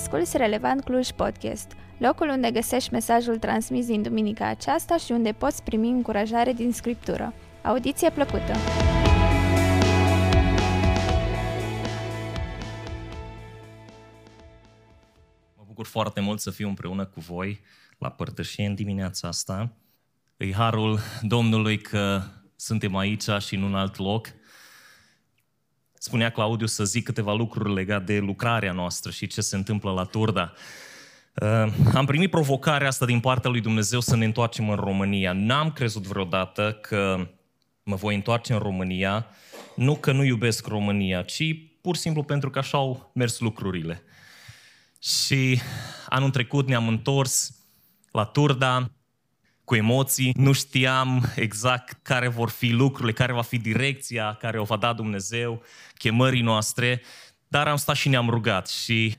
Asculți Relevant Cluj Podcast, locul unde găsești mesajul transmis din duminica aceasta și unde poți primi încurajare din Scriptură. Audiție plăcută! Mă bucur foarte mult să fiu împreună cu voi la părtășie în dimineața asta. Îi harul Domnului că suntem aici și în un alt loc spunea Claudiu să zic câteva lucruri legate de lucrarea noastră și ce se întâmplă la Turda. Uh, am primit provocarea asta din partea lui Dumnezeu să ne întoarcem în România. N-am crezut vreodată că mă voi întoarce în România, nu că nu iubesc România, ci pur și simplu pentru că așa au mers lucrurile. Și anul trecut ne-am întors la Turda, cu emoții, nu știam exact care vor fi lucrurile, care va fi direcția care o va da Dumnezeu, chemării noastre, dar am stat și ne-am rugat și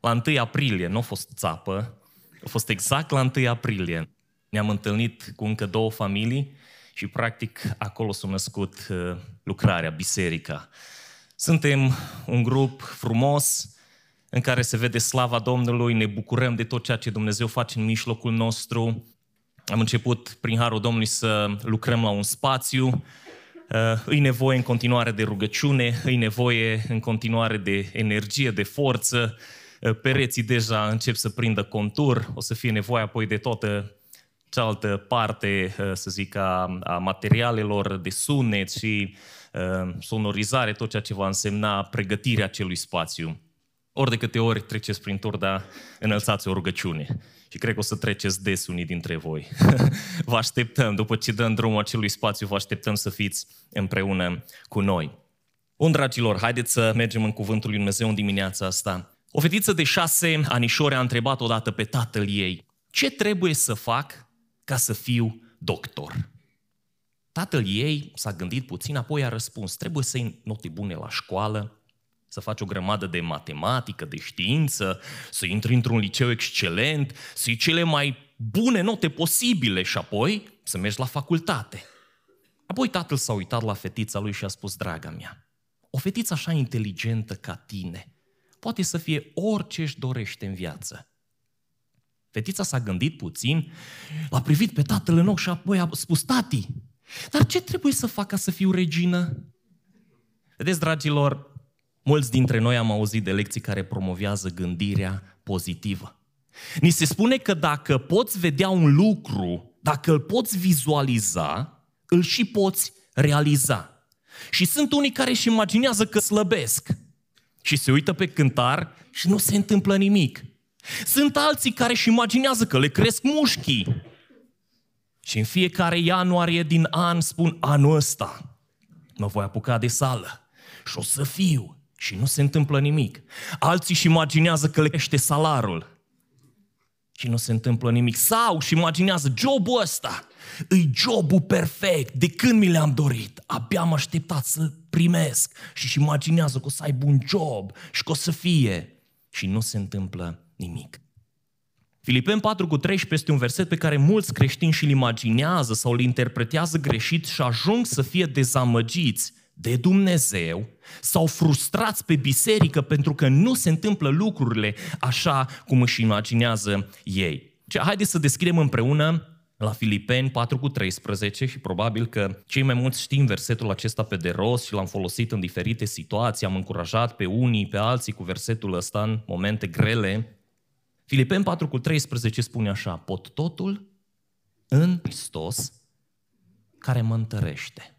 la 1 aprilie, nu a fost țapă, a fost exact la 1 aprilie, ne-am întâlnit cu încă două familii și practic acolo s-a născut uh, lucrarea, biserica. Suntem un grup frumos, în care se vede slava Domnului, ne bucurăm de tot ceea ce Dumnezeu face în mijlocul nostru, am început prin Harul Domnului să lucrăm la un spațiu, uh, îi nevoie în continuare de rugăciune, îi nevoie în continuare de energie, de forță, uh, pereții deja încep să prindă contur, o să fie nevoie apoi de toată cealaltă parte, uh, să zic, a, a materialelor de sunet și sonorizare, tot ceea ce va însemna pregătirea acelui spațiu. Ori de câte ori treceți prin Turda, înălțați o rugăciune. Și cred că o să treceți des unii dintre voi. vă așteptăm, după ce dăm drumul acelui spațiu, vă așteptăm să fiți împreună cu noi. Bun, dragilor, haideți să mergem în Cuvântul lui Dumnezeu în dimineața asta. O fetiță de șase anișori a întrebat odată pe tatăl ei, ce trebuie să fac ca să fiu doctor? Tatăl ei s-a gândit puțin, apoi a răspuns, trebuie să ai note bune la școală, să faci o grămadă de matematică, de știință, să intri într-un liceu excelent, să iei cele mai bune note posibile și apoi să mergi la facultate. Apoi tatăl s-a uitat la fetița lui și a spus, draga mea, o fetiță așa inteligentă ca tine poate să fie orice își dorește în viață. Fetița s-a gândit puțin, l-a privit pe tatăl în ochi și apoi a spus, tati, dar ce trebuie să fac ca să fiu regină? Vedeți, dragilor, Mulți dintre noi am auzit de lecții care promovează gândirea pozitivă. Ni se spune că dacă poți vedea un lucru, dacă îl poți vizualiza, îl și poți realiza. Și sunt unii care își imaginează că slăbesc și se uită pe cântar și nu se întâmplă nimic. Sunt alții care își imaginează că le cresc mușchii. Și în fiecare ianuarie din an spun, anul ăsta mă voi apuca de sală și o să fiu și nu se întâmplă nimic. Alții își imaginează că le crește salarul și nu se întâmplă nimic. Sau își imaginează jobul ăsta, îi jobul perfect, de când mi le-am dorit. Abia am așteptat să primesc și își imaginează că o să aibă un job și că o să fie. Și nu se întâmplă nimic. Filipeni 4 cu 13 este un verset pe care mulți creștini și-l imaginează sau îl interpretează greșit și ajung să fie dezamăgiți de Dumnezeu sau frustrați pe biserică pentru că nu se întâmplă lucrurile așa cum își imaginează ei. Ce, haideți să deschidem împreună la Filipeni 4 cu 13 și probabil că cei mai mulți știm versetul acesta pe de rost și l-am folosit în diferite situații, am încurajat pe unii, pe alții cu versetul ăsta în momente grele. Filipeni 4 cu 13 spune așa, pot totul în Hristos care mă întărește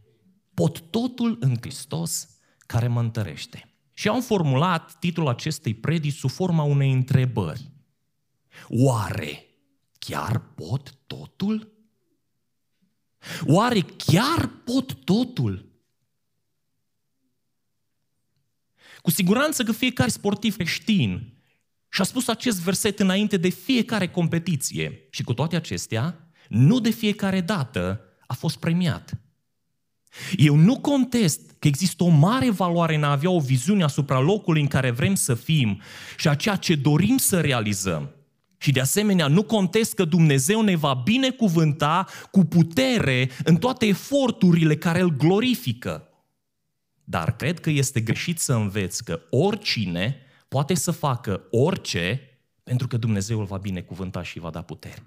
pot totul în Hristos care mă întărește. Și am formulat titlul acestei predii sub forma unei întrebări. Oare chiar pot totul? Oare chiar pot totul? Cu siguranță că fiecare sportiv creștin și-a spus acest verset înainte de fiecare competiție și cu toate acestea, nu de fiecare dată a fost premiat. Eu nu contest că există o mare valoare în a avea o viziune asupra locului în care vrem să fim și a ceea ce dorim să realizăm. Și de asemenea, nu contest că Dumnezeu ne va binecuvânta cu putere în toate eforturile care îl glorifică. Dar cred că este greșit să înveți că oricine poate să facă orice pentru că Dumnezeu îl va binecuvânta și va da putere.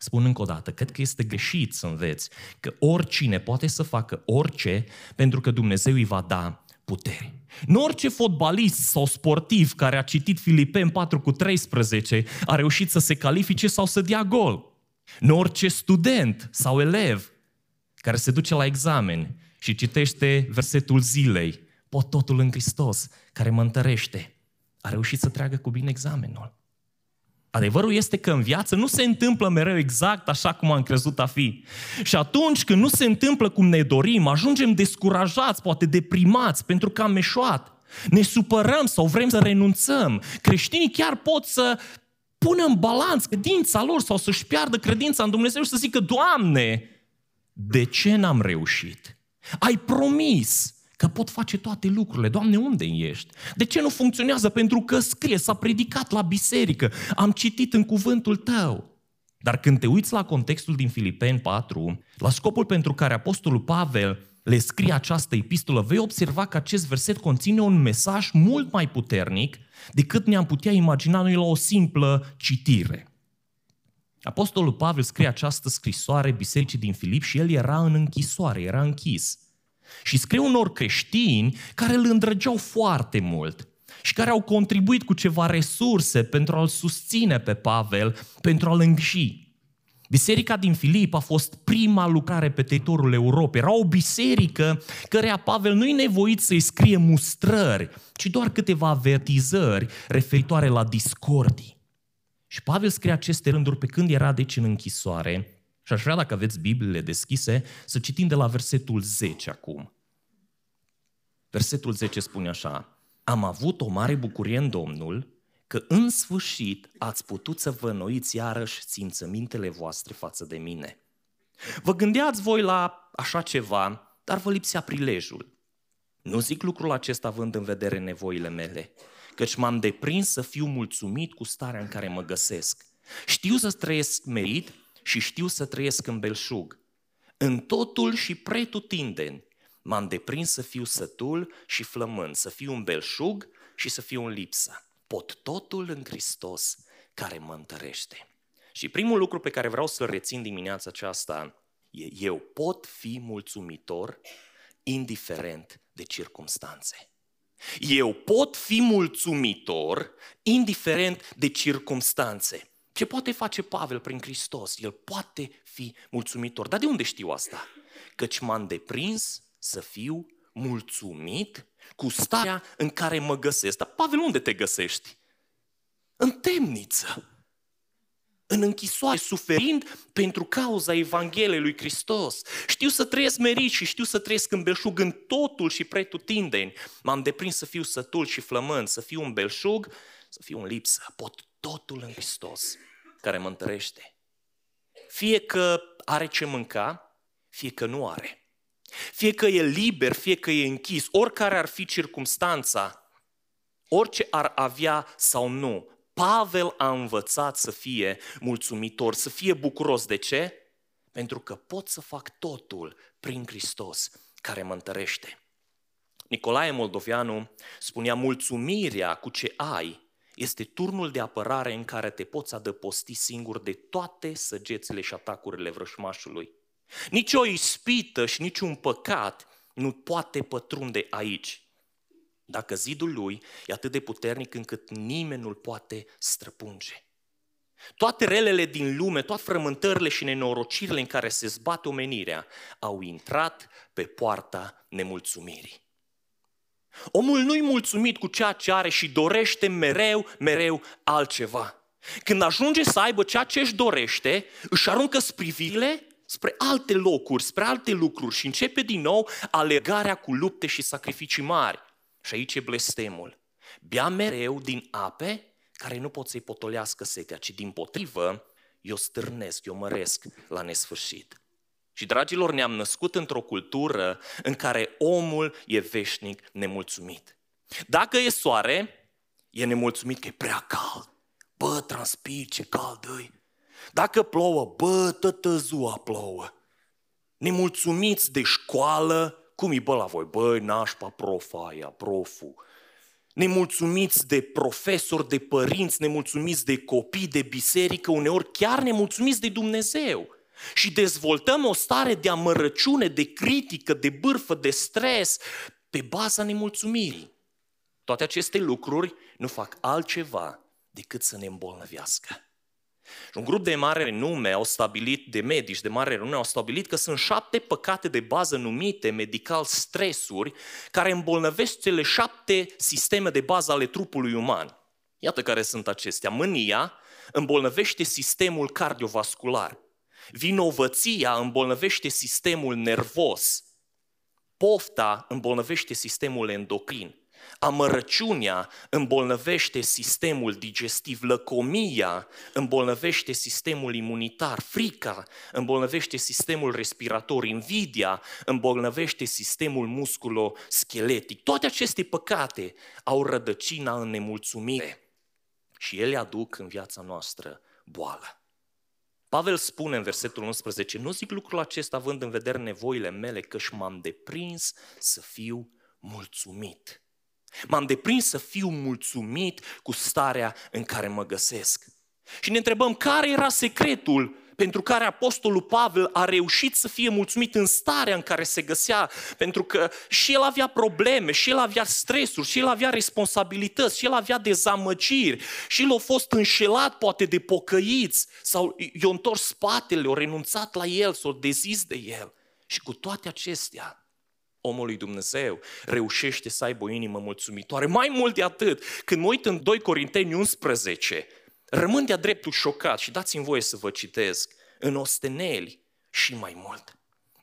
Spun încă o dată, cred că este greșit să înveți că oricine poate să facă orice pentru că Dumnezeu îi va da putere. Nu orice fotbalist sau sportiv care a citit Filipen 4 cu 13 a reușit să se califice sau să dea gol. Nu orice student sau elev care se duce la examen și citește versetul zilei, pot totul în Hristos, care mă întărește. A reușit să treacă cu bine examenul. Adevărul este că în viață nu se întâmplă mereu exact așa cum am crezut a fi. Și atunci când nu se întâmplă cum ne dorim, ajungem descurajați, poate deprimați, pentru că am eșuat. Ne supărăm sau vrem să renunțăm. Creștinii chiar pot să pună în balanț credința lor sau să-și piardă credința în Dumnezeu și să zică, Doamne, de ce n-am reușit? Ai promis că pot face toate lucrurile. Doamne, unde ești? De ce nu funcționează? Pentru că scrie, s-a predicat la biserică, am citit în cuvântul tău. Dar când te uiți la contextul din Filipeni 4, la scopul pentru care Apostolul Pavel le scrie această epistolă, vei observa că acest verset conține un mesaj mult mai puternic decât ne-am putea imagina noi la o simplă citire. Apostolul Pavel scrie această scrisoare bisericii din Filip și el era în închisoare, era închis. Și scrie unor creștini care îl îndrăgeau foarte mult și care au contribuit cu ceva resurse pentru a-l susține pe Pavel, pentru a-l îngriji. Biserica din Filip a fost prima lucrare pe teritoriul Europei. Era o biserică cărea Pavel nu-i nevoit să-i scrie mustrări, ci doar câteva avertizări referitoare la discordii. Și Pavel scrie aceste rânduri pe când era deci în închisoare și aș vrea, dacă aveți Bibliile deschise, să citim de la versetul 10 acum. Versetul 10 spune așa, Am avut o mare bucurie în Domnul că în sfârșit ați putut să vă noiți iarăși țințămintele voastre față de mine. Vă gândeați voi la așa ceva, dar vă lipsea prilejul. Nu zic lucrul acesta având în vedere nevoile mele, căci m-am deprins să fiu mulțumit cu starea în care mă găsesc. Știu să trăiesc merit și știu să trăiesc în belșug. În totul și pretutindeni m-am deprins să fiu sătul și flămând, să fiu un belșug și să fiu în lipsă. Pot totul în Hristos care mă întărește. Și primul lucru pe care vreau să-l rețin dimineața aceasta e eu pot fi mulțumitor indiferent de circumstanțe. Eu pot fi mulțumitor indiferent de circumstanțe. Ce poate face Pavel prin Hristos? El poate fi mulțumitor. Dar de unde știu asta? Căci m-am deprins să fiu mulțumit cu starea în care mă găsesc. Dar Pavel, unde te găsești? În temniță. În închisoare, suferind pentru cauza Evangheliei lui Hristos. Știu să trăiesc merit și știu să trăiesc în belșug în totul și pretutindeni. M-am deprins să fiu sătul și flămând, să fiu un belșug, să fiu în lipsă. Pot totul în Hristos care mă întărește. Fie că are ce mânca, fie că nu are. Fie că e liber, fie că e închis, oricare ar fi circumstanța, orice ar avea sau nu, Pavel a învățat să fie mulțumitor, să fie bucuros. De ce? Pentru că pot să fac totul prin Hristos care mă întărește. Nicolae Moldovianu spunea, mulțumirea cu ce ai este turnul de apărare în care te poți adăposti singur de toate săgețile și atacurile vrășmașului. Nici o ispită și niciun păcat nu poate pătrunde aici. Dacă zidul lui e atât de puternic încât nimeni nu-l poate străpunge. Toate relele din lume, toate frământările și nenorocirile în care se zbate omenirea au intrat pe poarta nemulțumirii. Omul nu-i mulțumit cu ceea ce are și dorește mereu, mereu altceva. Când ajunge să aibă ceea ce își dorește, își aruncă sprivirile spre alte locuri, spre alte lucruri și începe din nou alegarea cu lupte și sacrificii mari. Și aici e blestemul. Bea mereu din ape care nu pot să-i potolească setea, ci din potrivă, eu stârnesc, eu măresc la nesfârșit. Și, dragilor, ne-am născut într-o cultură în care omul e veșnic nemulțumit. Dacă e soare, e nemulțumit că e prea cald. Bă, transpir, ce cald e. Dacă plouă, bă, tătă ziua plouă. Nemulțumiți de școală, cum e bă la voi? Băi, nașpa profa aia, profu. nemulțumiți de profesori, de părinți, nemulțumiți de copii, de biserică, uneori chiar nemulțumiți de Dumnezeu. Și dezvoltăm o stare de amărăciune, de critică, de bârfă, de stres, pe baza nemulțumirii. Toate aceste lucruri nu fac altceva decât să ne îmbolnăvească. Și un grup de mare renume au stabilit, de medici de mare renume, au stabilit că sunt șapte păcate de bază numite medical stresuri care îmbolnăvesc cele șapte sisteme de bază ale trupului uman. Iată care sunt acestea. Mânia îmbolnăvește sistemul cardiovascular. Vinovăția îmbolnăvește sistemul nervos. Pofta îmbolnăvește sistemul endocrin. Amărăciunea îmbolnăvește sistemul digestiv, lăcomia îmbolnăvește sistemul imunitar, frica îmbolnăvește sistemul respirator, invidia îmbolnăvește sistemul musculo-scheletic. Toate aceste păcate au rădăcina în nemulțumire și ele aduc în viața noastră boală. Pavel spune în versetul 11, nu zic lucrul acesta având în vedere nevoile mele, căci m-am deprins să fiu mulțumit. M-am deprins să fiu mulțumit cu starea în care mă găsesc. Și ne întrebăm care era secretul pentru care Apostolul Pavel a reușit să fie mulțumit în starea în care se găsea, pentru că și el avea probleme, și el avea stresuri, și el avea responsabilități, și el avea dezamăgiri, și el a fost înșelat poate de pocăiți, sau i-a întors spatele, a renunțat la el, s-a dezis de el. Și cu toate acestea, omul lui Dumnezeu reușește să aibă o inimă mulțumitoare. Mai mult de atât, când mă uit în 2 Corinteni 11, rămân de-a dreptul șocat și dați-mi voie să vă citesc, în osteneli și mai mult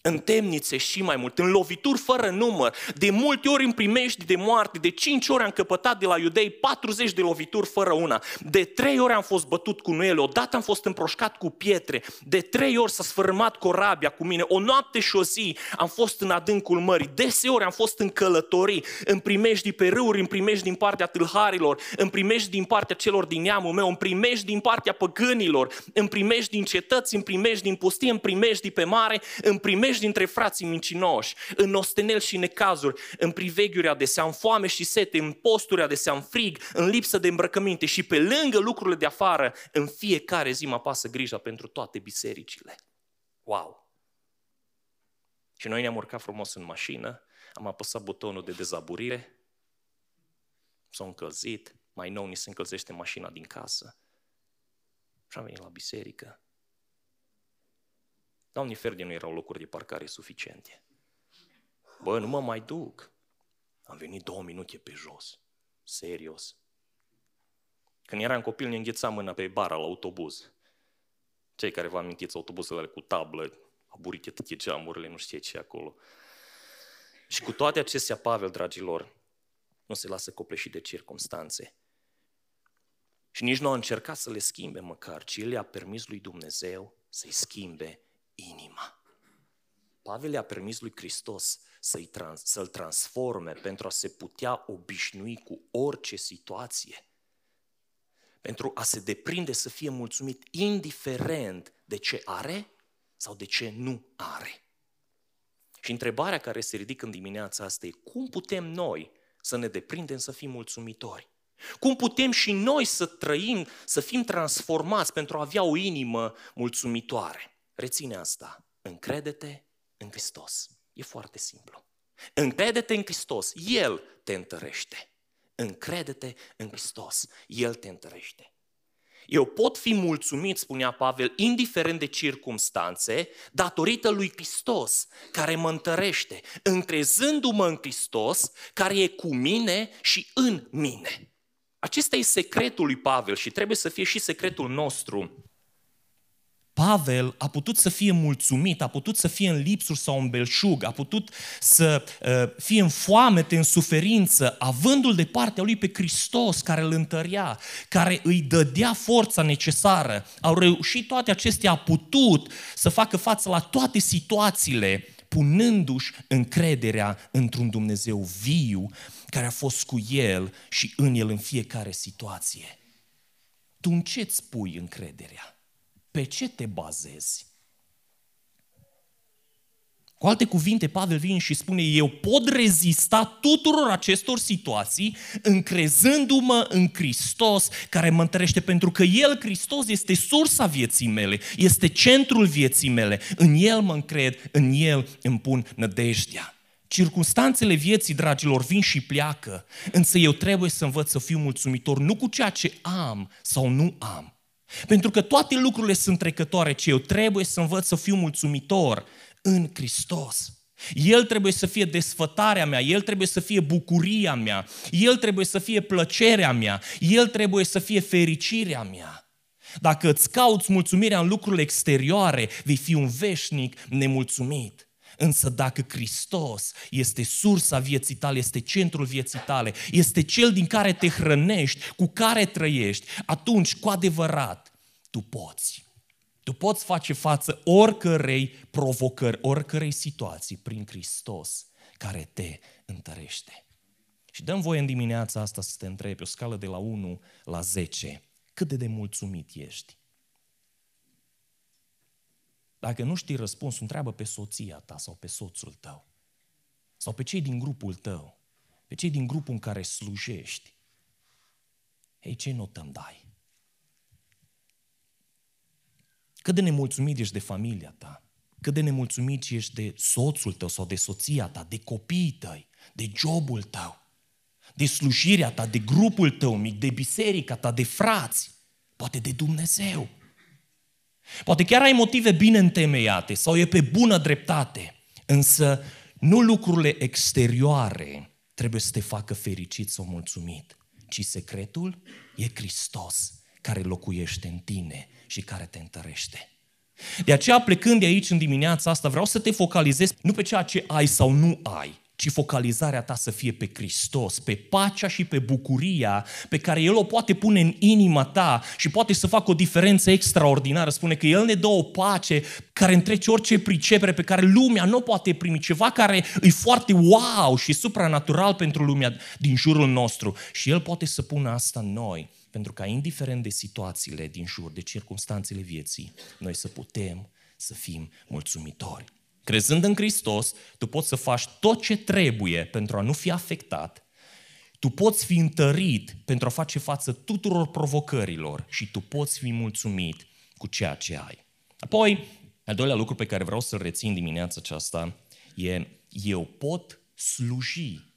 în temnițe și mai mult, în lovituri fără număr, de multe ori în primești de moarte, de cinci ori am căpătat de la iudei 40 de lovituri fără una, de trei ori am fost bătut cu nuele, odată am fost împroșcat cu pietre, de trei ori s-a sfârmat corabia cu mine, o noapte și o zi am fost în adâncul mării, deseori am fost în călătorii, în primești pe râuri, în primești din partea tâlharilor, în primești din partea celor din neamul meu, în primești din partea păgânilor, în primești din cetăți, în primești din pustie, în primești pe mare, în primești ești dintre frații mincinoși, în ostenel și necazuri, în priveghiuri adesea, în foame și sete, în posturi adesea, în frig, în lipsă de îmbrăcăminte și pe lângă lucrurile de afară, în fiecare zi mă pasă grija pentru toate bisericile. Wow! Și noi ne-am urcat frumos în mașină, am apăsat butonul de dezaburire, s-a încălzit, mai nou ni se încălzește mașina din casă și am venit la biserică. Doamne, fer nu erau locuri de parcare suficiente. Bă, nu mă mai duc. Am venit două minute pe jos. Serios. Când eram copil, ne înghețam mâna pe bara la autobuz. Cei care vă amintiți autobuzele cu tablă, aburite toate geamurile, nu știe ce acolo. Și cu toate acestea, Pavel, dragilor, nu se lasă copleșit de circunstanțe. Și nici nu a încercat să le schimbe măcar, ci el i-a permis lui Dumnezeu să-i schimbe inima. Pavel i-a permis lui Hristos să-i trans, să-l transforme pentru a se putea obișnui cu orice situație. Pentru a se deprinde să fie mulțumit indiferent de ce are sau de ce nu are. Și întrebarea care se ridică în dimineața asta e cum putem noi să ne deprindem să fim mulțumitori? Cum putem și noi să trăim, să fim transformați pentru a avea o inimă mulțumitoare? Reține asta. Încrede-te în Hristos. E foarte simplu. Încrede-te în Hristos. El te întărește. Încrede-te în Hristos. El te întărește. Eu pot fi mulțumit, spunea Pavel, indiferent de circumstanțe, datorită lui Hristos, care mă întărește, încrezându-mă în Hristos, care e cu mine și în mine. Acesta e secretul lui Pavel și trebuie să fie și secretul nostru Pavel a putut să fie mulțumit, a putut să fie în lipsuri sau în belșug, a putut să uh, fie în foamete, în suferință, avându-l de partea lui pe Hristos care îl întărea, care îi dădea forța necesară. Au reușit toate acestea, a putut să facă față la toate situațiile, punându-și încrederea într-un Dumnezeu viu care a fost cu el și în el în fiecare situație. Tu în ce-ți pui încrederea? Pe ce te bazezi? Cu alte cuvinte, Pavel vine și spune, eu pot rezista tuturor acestor situații încrezându-mă în Hristos care mă întărește, pentru că El, Hristos, este sursa vieții mele, este centrul vieții mele. În El mă încred, în El îmi pun nădejdea. Circunstanțele vieții, dragilor, vin și pleacă, însă eu trebuie să învăț să fiu mulțumitor, nu cu ceea ce am sau nu am. Pentru că toate lucrurile sunt trecătoare, ce eu trebuie să învăț să fiu mulțumitor în Hristos. El trebuie să fie desfătarea mea, El trebuie să fie bucuria mea, El trebuie să fie plăcerea mea, El trebuie să fie fericirea mea. Dacă îți cauți mulțumirea în lucrurile exterioare, vei fi un veșnic nemulțumit. Însă dacă Hristos este sursa vieții tale, este centrul vieții tale, este cel din care te hrănești, cu care trăiești, atunci, cu adevărat, tu poți. Tu poți face față oricărei provocări, oricărei situații prin Hristos care te întărește. Și dăm voie în dimineața asta să te întrebi pe o scală de la 1 la 10, cât de demulțumit ești? Dacă nu știi răspunsul, întreabă pe soția ta sau pe soțul tău. Sau pe cei din grupul tău. Pe cei din grupul în care slujești. Ei, ce notă îmi dai? Cât de nemulțumit ești de familia ta? Cât de nemulțumit ești de soțul tău sau de soția ta, de copiii tăi, de jobul tău, de slujirea ta, de grupul tău mic, de biserica ta, de frați, poate de Dumnezeu. Poate chiar ai motive bine întemeiate sau e pe bună dreptate, însă nu lucrurile exterioare trebuie să te facă fericit sau mulțumit, ci secretul e Hristos care locuiește în tine și care te întărește. De aceea, plecând de aici în dimineața asta, vreau să te focalizezi nu pe ceea ce ai sau nu ai, ci focalizarea ta să fie pe Hristos, pe pacea și pe bucuria pe care El o poate pune în inima ta și poate să facă o diferență extraordinară. Spune că El ne dă o pace care întrece orice pricepere pe care lumea nu poate primi, ceva care e foarte wow și supranatural pentru lumea din jurul nostru. Și El poate să pună asta în noi, pentru ca indiferent de situațiile din jur, de circunstanțele vieții, noi să putem să fim mulțumitori. Crezând în Hristos, tu poți să faci tot ce trebuie pentru a nu fi afectat, tu poți fi întărit pentru a face față tuturor provocărilor și tu poți fi mulțumit cu ceea ce ai. Apoi, al doilea lucru pe care vreau să-l rețin dimineața aceasta e eu pot sluji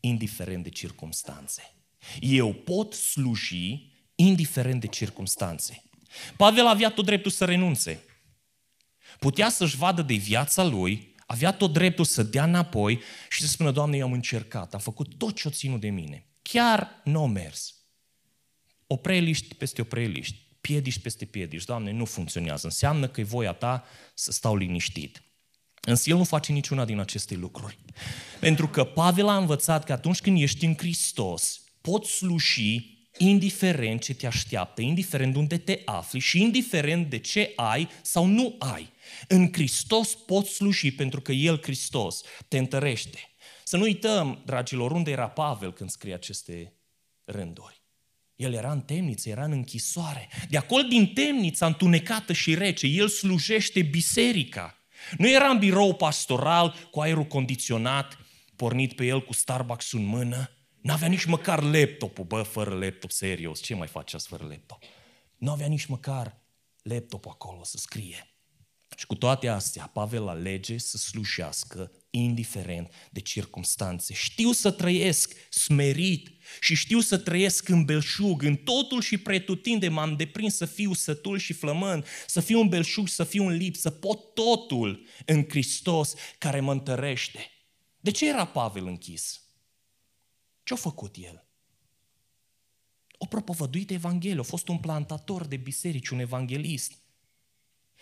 indiferent de circumstanțe. Eu pot sluji indiferent de circumstanțe. Pavel avea tot dreptul să renunțe. Putea să-și vadă de viața lui, avea tot dreptul să dea înapoi și să spună, Doamne, eu am încercat, am făcut tot ce o ținut de mine. Chiar nu n-o mers. Opreliști peste opreliști, piediști peste piediști. Doamne, nu funcționează. Înseamnă că e voia ta să stau liniștit. Însă el nu face niciuna din aceste lucruri. Pentru că Pavel a învățat că atunci când ești în Hristos, poți sluși indiferent ce te așteaptă, indiferent unde te afli și indiferent de ce ai sau nu ai. În Hristos poți sluji pentru că El, Hristos, te întărește. Să nu uităm, dragilor, unde era Pavel când scrie aceste rânduri. El era în temniță, era în închisoare. De acolo, din temnița întunecată și rece, el slujește biserica. Nu era în birou pastoral cu aerul condiționat, pornit pe el cu Starbucks în mână. N-avea nici măcar laptopul, bă, fără laptop, serios, ce mai faceți fără laptop? Nu avea nici măcar laptopul acolo să scrie. Și cu toate astea, Pavel alege să slujească indiferent de circumstanțe. Știu să trăiesc smerit și știu să trăiesc în belșug, în totul și pretutinde m-am deprins să fiu sătul și flămând, să fiu un belșug, să fiu un lip, să pot totul în Hristos care mă întărește. De ce era Pavel închis? Ce-a făcut el? O propovăduit Evanghelie, a fost un plantator de biserici, un evanghelist.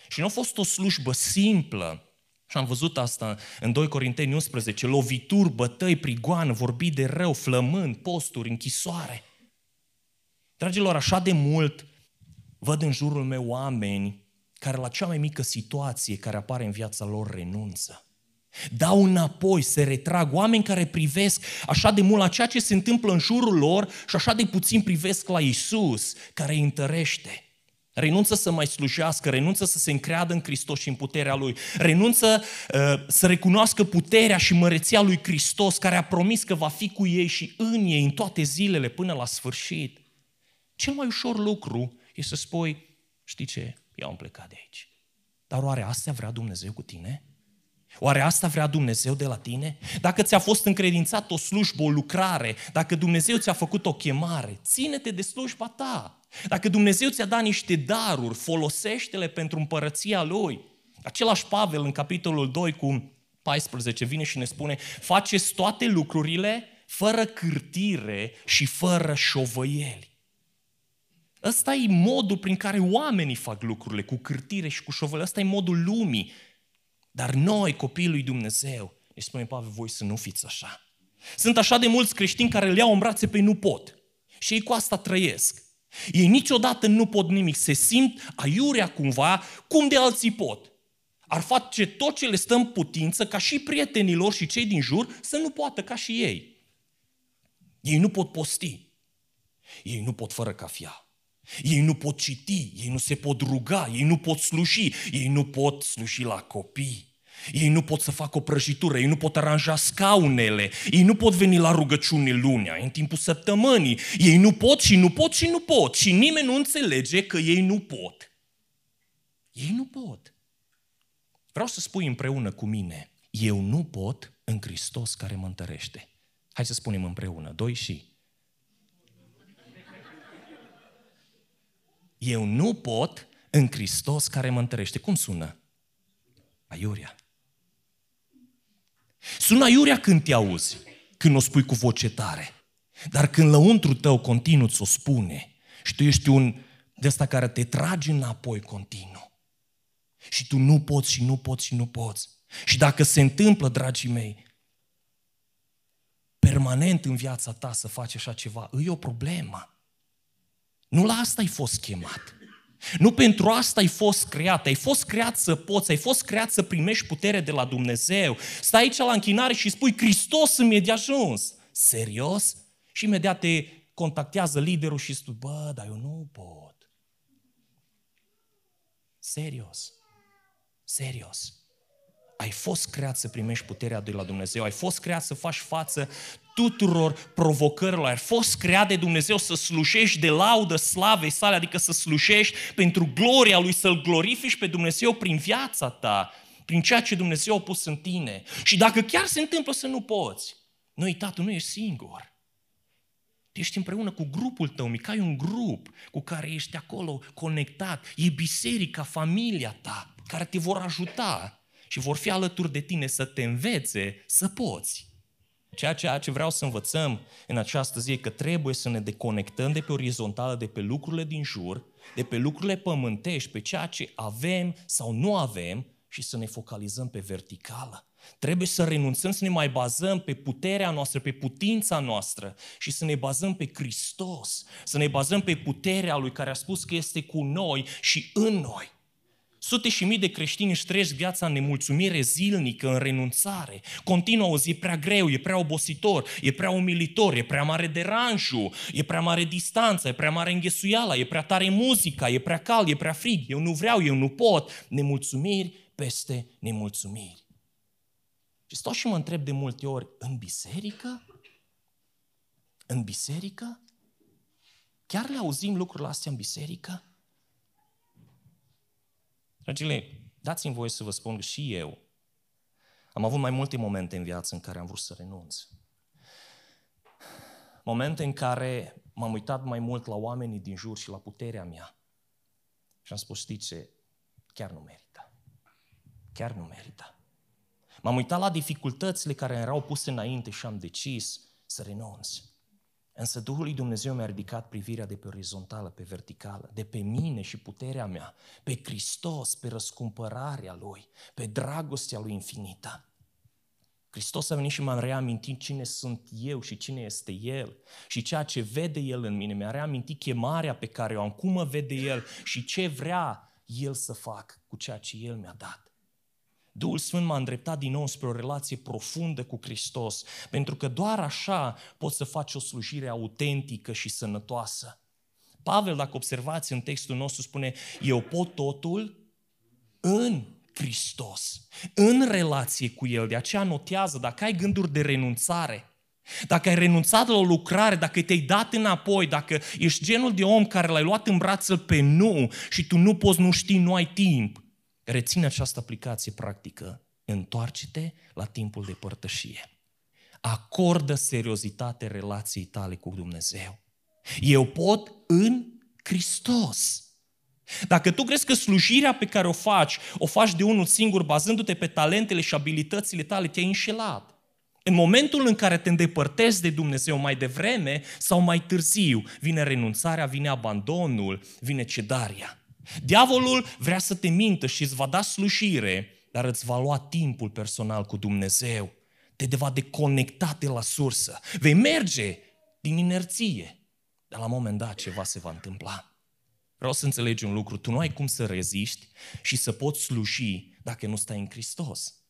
Și nu a fost o slujbă simplă. Și am văzut asta în 2 Corinteni 11, lovituri, bătăi, prigoană, vorbi de rău, flămând, posturi, închisoare. Dragilor, așa de mult văd în jurul meu oameni care la cea mai mică situație care apare în viața lor renunță. Dau înapoi, se retrag. Oameni care privesc așa de mult la ceea ce se întâmplă în jurul lor și așa de puțin privesc la Isus, care îi întărește. renunță să mai slujească, renunță să se încreadă în Hristos și în puterea Lui, renunță uh, să recunoască puterea și măreția Lui Hristos, care a promis că va fi cu ei și în ei în toate zilele până la sfârșit. Cel mai ușor lucru e să spui, știi ce, eu am plecat de aici. Dar oare asta vrea Dumnezeu cu tine? Oare asta vrea Dumnezeu de la tine? Dacă ți-a fost încredințat o slujbă, o lucrare, dacă Dumnezeu ți-a făcut o chemare, ține-te de slujba ta. Dacă Dumnezeu ți-a dat niște daruri, folosește-le pentru împărăția Lui. Același Pavel în capitolul 2 cu 14 vine și ne spune faceți toate lucrurile fără cârtire și fără șovăieli. Ăsta e modul prin care oamenii fac lucrurile, cu cârtire și cu șovăieli. Ăsta e modul lumii. Dar noi, copiii lui Dumnezeu, ne spune Pavel, voi să nu fiți așa. Sunt așa de mulți creștini care le iau în brațe pe nu pot. Și ei cu asta trăiesc. Ei niciodată nu pot nimic, se simt aiurea cumva cum de alții pot. Ar face tot ce le stă în putință ca și prietenilor și cei din jur să nu poată ca și ei. Ei nu pot posti. Ei nu pot fără cafea. Ei nu pot citi, ei nu se pot ruga, ei nu pot sluși, ei nu pot sluși la copii. Ei nu pot să facă o prăjitură, ei nu pot aranja scaunele, ei nu pot veni la rugăciune lunea, în timpul săptămânii. Ei nu pot și nu pot și nu pot și nimeni nu înțelege că ei nu pot. Ei nu pot. Vreau să spui împreună cu mine, eu nu pot în Hristos care mă întărește. Hai să spunem împreună, doi și. Eu nu pot în Hristos care mă întărește. Cum sună? Aiurea. Sună aiurea când te auzi, când o spui cu voce tare. Dar când lăuntru tău continuu ți-o spune și tu ești un de ăsta care te tragi înapoi continuu și tu nu poți și nu poți și nu poți. Și dacă se întâmplă, dragii mei, permanent în viața ta să faci așa ceva, e o problemă. Nu la asta ai fost chemat. Nu pentru asta ai fost creat. Ai fost creat să poți, ai fost creat să primești putere de la Dumnezeu. Stai aici la închinare și spui, Hristos îmi e de ajuns. Serios? Și imediat te contactează liderul și spui, bă, dar eu nu pot. Serios. Serios. Ai fost creat să primești puterea de la Dumnezeu, ai fost creat să faci față tuturor provocărilor. Ai fost creat de Dumnezeu să slușești de laudă slavei sale, adică să slușești pentru gloria Lui, să-L glorifici pe Dumnezeu prin viața ta, prin ceea ce Dumnezeu a pus în tine. Și dacă chiar se întâmplă să nu poți, nu uita, tu nu ești singur. Tu ești împreună cu grupul tău mic, ai un grup cu care ești acolo conectat. E biserica, familia ta, care te vor ajuta și vor fi alături de tine să te învețe să poți. Ceea ce, ce vreau să învățăm în această zi e că trebuie să ne deconectăm de pe orizontală, de pe lucrurile din jur, de pe lucrurile pământești, pe ceea ce avem sau nu avem și să ne focalizăm pe verticală. Trebuie să renunțăm să ne mai bazăm pe puterea noastră, pe putința noastră și să ne bazăm pe Hristos, să ne bazăm pe puterea Lui care a spus că este cu noi și în noi. Sute și mii de creștini își trăiesc viața în nemulțumire zilnică, în renunțare. Continuă o zi, e prea greu, e prea obositor, e prea umilitor, e prea mare deranjul, e prea mare distanța, e prea mare înghesuiala, e prea tare muzica, e prea cald, e prea frig, eu nu vreau, eu nu pot. Nemulțumiri peste nemulțumiri. Și stau și mă întreb de multe ori, în biserică? În biserică? Chiar le auzim lucrurile astea în biserică? Dragile, dați-mi voie să vă spun că și eu am avut mai multe momente în viață în care am vrut să renunț. Momente în care m-am uitat mai mult la oamenii din jur și la puterea mea. Și am spus, știi ce? Chiar nu merită. Chiar nu merită. M-am uitat la dificultățile care erau puse înainte și am decis să renunț. Însă Duhul lui Dumnezeu mi-a ridicat privirea de pe orizontală, pe verticală, de pe mine și puterea mea, pe Hristos, pe răscumpărarea Lui, pe dragostea Lui infinită. Hristos a venit și m-a reamintit cine sunt eu și cine este El și ceea ce vede El în mine. Mi-a reamintit chemarea pe care o am, cum mă vede El și ce vrea El să fac cu ceea ce El mi-a dat. Duhul Sfânt m-a îndreptat din nou spre o relație profundă cu Hristos, pentru că doar așa poți să faci o slujire autentică și sănătoasă. Pavel, dacă observați în textul nostru, spune, eu pot totul în Hristos, în relație cu El. De aceea notează, dacă ai gânduri de renunțare, dacă ai renunțat la o lucrare, dacă te-ai dat înapoi, dacă ești genul de om care l-ai luat în brață pe nu și tu nu poți, nu știi, nu ai timp, reține această aplicație practică. Întoarce-te la timpul de părtășie. Acordă seriozitate relației tale cu Dumnezeu. Eu pot în Hristos. Dacă tu crezi că slujirea pe care o faci, o faci de unul singur, bazându-te pe talentele și abilitățile tale, te-ai înșelat. În momentul în care te îndepărtezi de Dumnezeu mai devreme sau mai târziu, vine renunțarea, vine abandonul, vine cedarea. Diavolul vrea să te mintă și îți va da slujire, dar îți va lua timpul personal cu Dumnezeu. Te va deconecta de la sursă. Vei merge din inerție, dar la un moment dat ceva se va întâmpla. Vreau să înțelegi un lucru, tu nu ai cum să reziști și să poți sluji dacă nu stai în Hristos.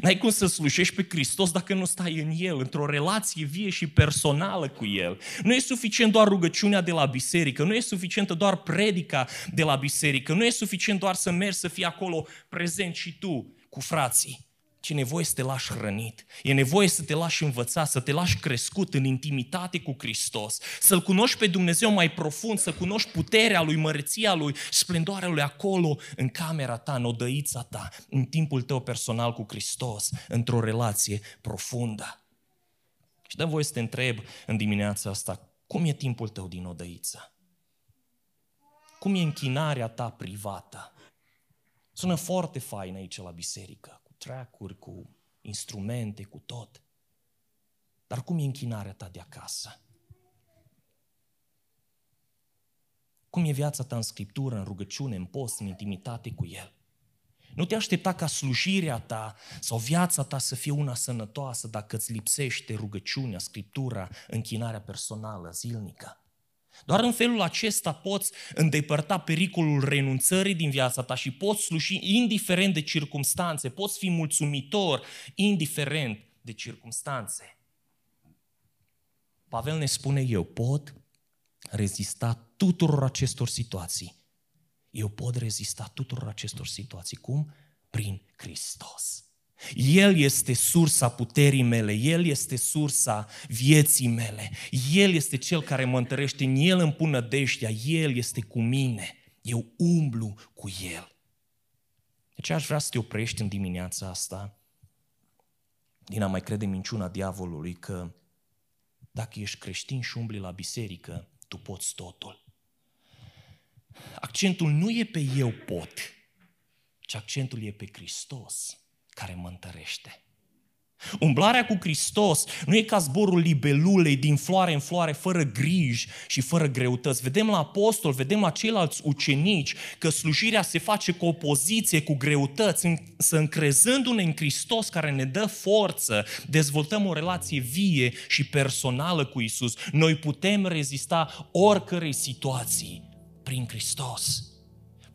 N-ai cum să slujești pe Hristos dacă nu stai în El, într-o relație vie și personală cu El. Nu e suficient doar rugăciunea de la biserică, nu e suficientă doar predica de la biserică, nu e suficient doar să mergi să fii acolo prezent și tu cu frații ci e nevoie să te lași hrănit. E nevoie să te lași învățat, să te lași crescut în intimitate cu Hristos, să-L cunoști pe Dumnezeu mai profund, să cunoști puterea Lui, măreția Lui, splendoarea Lui acolo, în camera ta, în odăița ta, în timpul tău personal cu Hristos, într-o relație profundă. Și dăm voie să te întreb în dimineața asta, cum e timpul tău din odăiță? Cum e închinarea ta privată? Sună foarte fain aici la biserică track cu instrumente, cu tot. Dar cum e închinarea ta de acasă? Cum e viața ta în scriptură, în rugăciune, în post, în intimitate cu El? Nu te aștepta ca slujirea ta sau viața ta să fie una sănătoasă dacă îți lipsește rugăciunea, scriptura, închinarea personală, zilnică. Doar în felul acesta poți îndepărta pericolul renunțării din viața ta și poți sluși indiferent de circumstanțe, poți fi mulțumitor indiferent de circumstanțe. Pavel ne spune, eu pot rezista tuturor acestor situații. Eu pot rezista tuturor acestor situații. Cum? Prin Hristos. El este sursa puterii mele, El este sursa vieții mele, El este Cel care mă întărește, în El îmi pun nădejdea, El este cu mine, eu umblu cu El. Deci aș vrea să te oprești în dimineața asta din a mai crede minciuna diavolului că dacă ești creștin și umbli la biserică, tu poți totul. Accentul nu e pe eu pot, ci accentul e pe Hristos care mă întărește. Umblarea cu Hristos nu e ca zborul libelulei din floare în floare, fără griji și fără greutăți. Vedem la apostol, vedem la ceilalți ucenici că slujirea se face cu opoziție, cu greutăți, să încrezându-ne în Hristos care ne dă forță, dezvoltăm o relație vie și personală cu Isus. Noi putem rezista oricărei situații prin Hristos.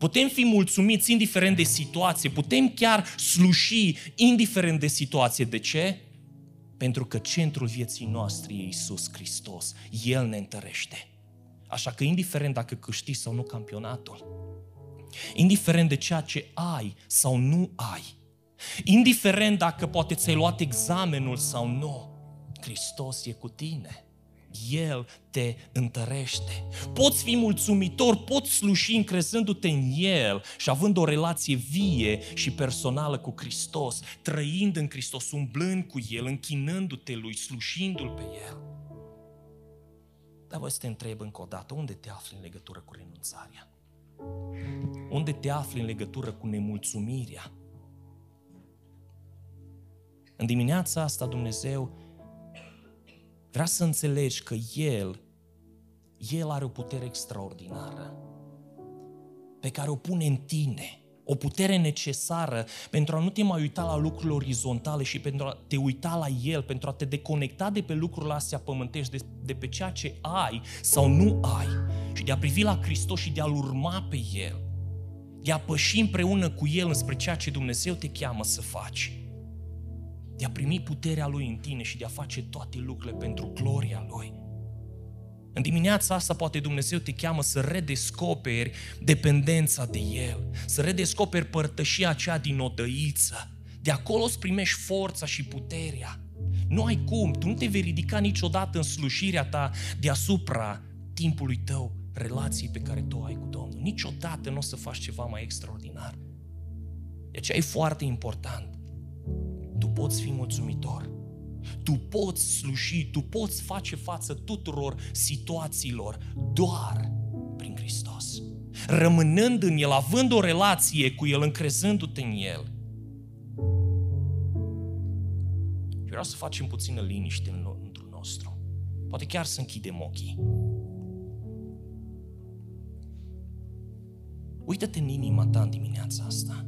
Putem fi mulțumiți indiferent de situație, putem chiar sluși indiferent de situație. De ce? Pentru că centrul vieții noastre e Isus Hristos. El ne întărește. Așa că indiferent dacă câștigi sau nu campionatul, indiferent de ceea ce ai sau nu ai, indiferent dacă poate ți-ai luat examenul sau nu, Hristos e cu tine. El te întărește. Poți fi mulțumitor, poți sluși încrezându-te în El și având o relație vie și personală cu Hristos, trăind în Hristos, umblând cu El, închinându-te Lui, slușindu-L pe El. Dar voi să te întreb încă o dată, unde te afli în legătură cu renunțarea? Unde te afli în legătură cu nemulțumirea? În dimineața asta Dumnezeu Vrea să înțelegi că El, El are o putere extraordinară pe care o pune în tine. O putere necesară pentru a nu te mai uita la lucrurile orizontale și pentru a te uita la El, pentru a te deconecta de pe lucrurile astea pământești, de, de pe ceea ce ai sau nu ai și de a privi la Hristos și de a-L urma pe El, de a păși împreună cu El înspre ceea ce Dumnezeu te cheamă să faci de a primi puterea Lui în tine și de a face toate lucrurile pentru gloria Lui. În dimineața asta poate Dumnezeu te cheamă să redescoperi dependența de El, să redescoperi părtășia aceea din odăiță. De acolo îți primești forța și puterea. Nu ai cum, tu nu te vei ridica niciodată în slujirea ta deasupra timpului tău, relației pe care tu o ai cu Domnul. Niciodată nu o să faci ceva mai extraordinar. De aceea e foarte important. Tu poți fi mulțumitor. Tu poți sluji, tu poți face față tuturor situațiilor doar prin Hristos. Rămânând în El, având o relație cu El, încrezându-te în El. vreau să facem puțină liniște în lăuntrul nostru. Poate chiar să închidem ochii. Uită-te în inima ta în dimineața asta.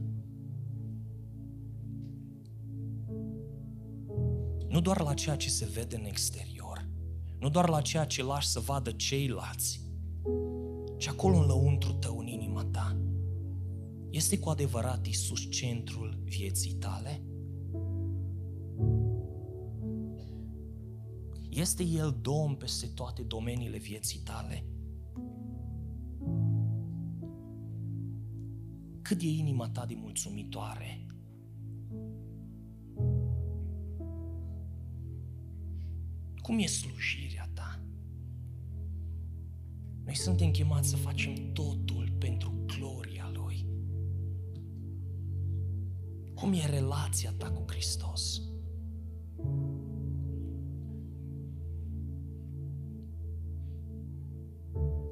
Nu doar la ceea ce se vede în exterior, nu doar la ceea ce lași să vadă ceilalți, ci acolo în lăuntru tău, în inima ta. Este cu adevărat Isus centrul vieții tale? Este El Domn peste toate domeniile vieții tale? Cât e inima ta de mulțumitoare? Cum e slujirea ta? Noi suntem chemați să facem totul pentru gloria Lui. Cum e relația ta cu Hristos?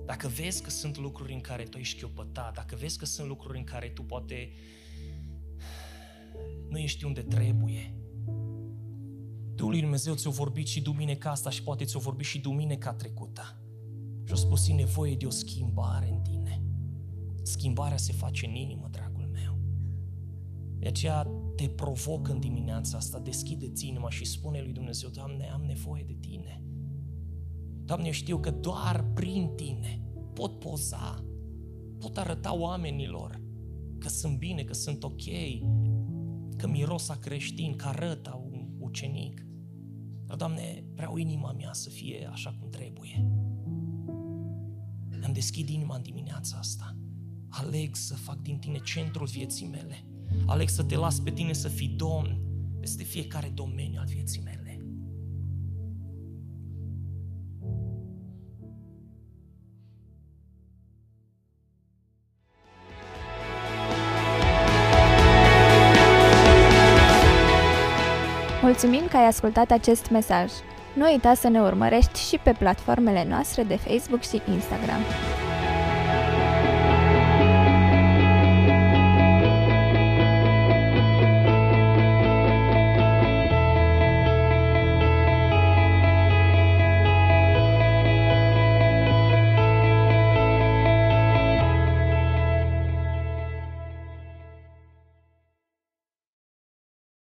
Dacă vezi că sunt lucruri în care tu ești chiopătat, dacă vezi că sunt lucruri în care tu poate nu ești unde trebuie, Duhul lui Dumnezeu ți-a vorbit și duminica asta și poate ți-a vorbit și duminica trecută. Și a spus, e nevoie de o schimbare în tine. Schimbarea se face în inimă, dragul meu. De aceea te provoc în dimineața asta, deschide-ți inima și spune lui Dumnezeu, Doamne, am nevoie de Tine. Doamne, eu știu că doar prin Tine pot poza, pot arăta oamenilor că sunt bine, că sunt ok, că miros a creștin, că arăt un ucenic. Dar, Doamne, vreau inima mea să fie așa cum trebuie. Îmi deschid inima în dimineața asta. Aleg să fac din tine centrul vieții mele. Aleg să te las pe tine să fii domn peste fiecare domeniu al vieții mele. Mulțumim că ai ascultat acest mesaj. Nu uita să ne urmărești și pe platformele noastre de Facebook și Instagram.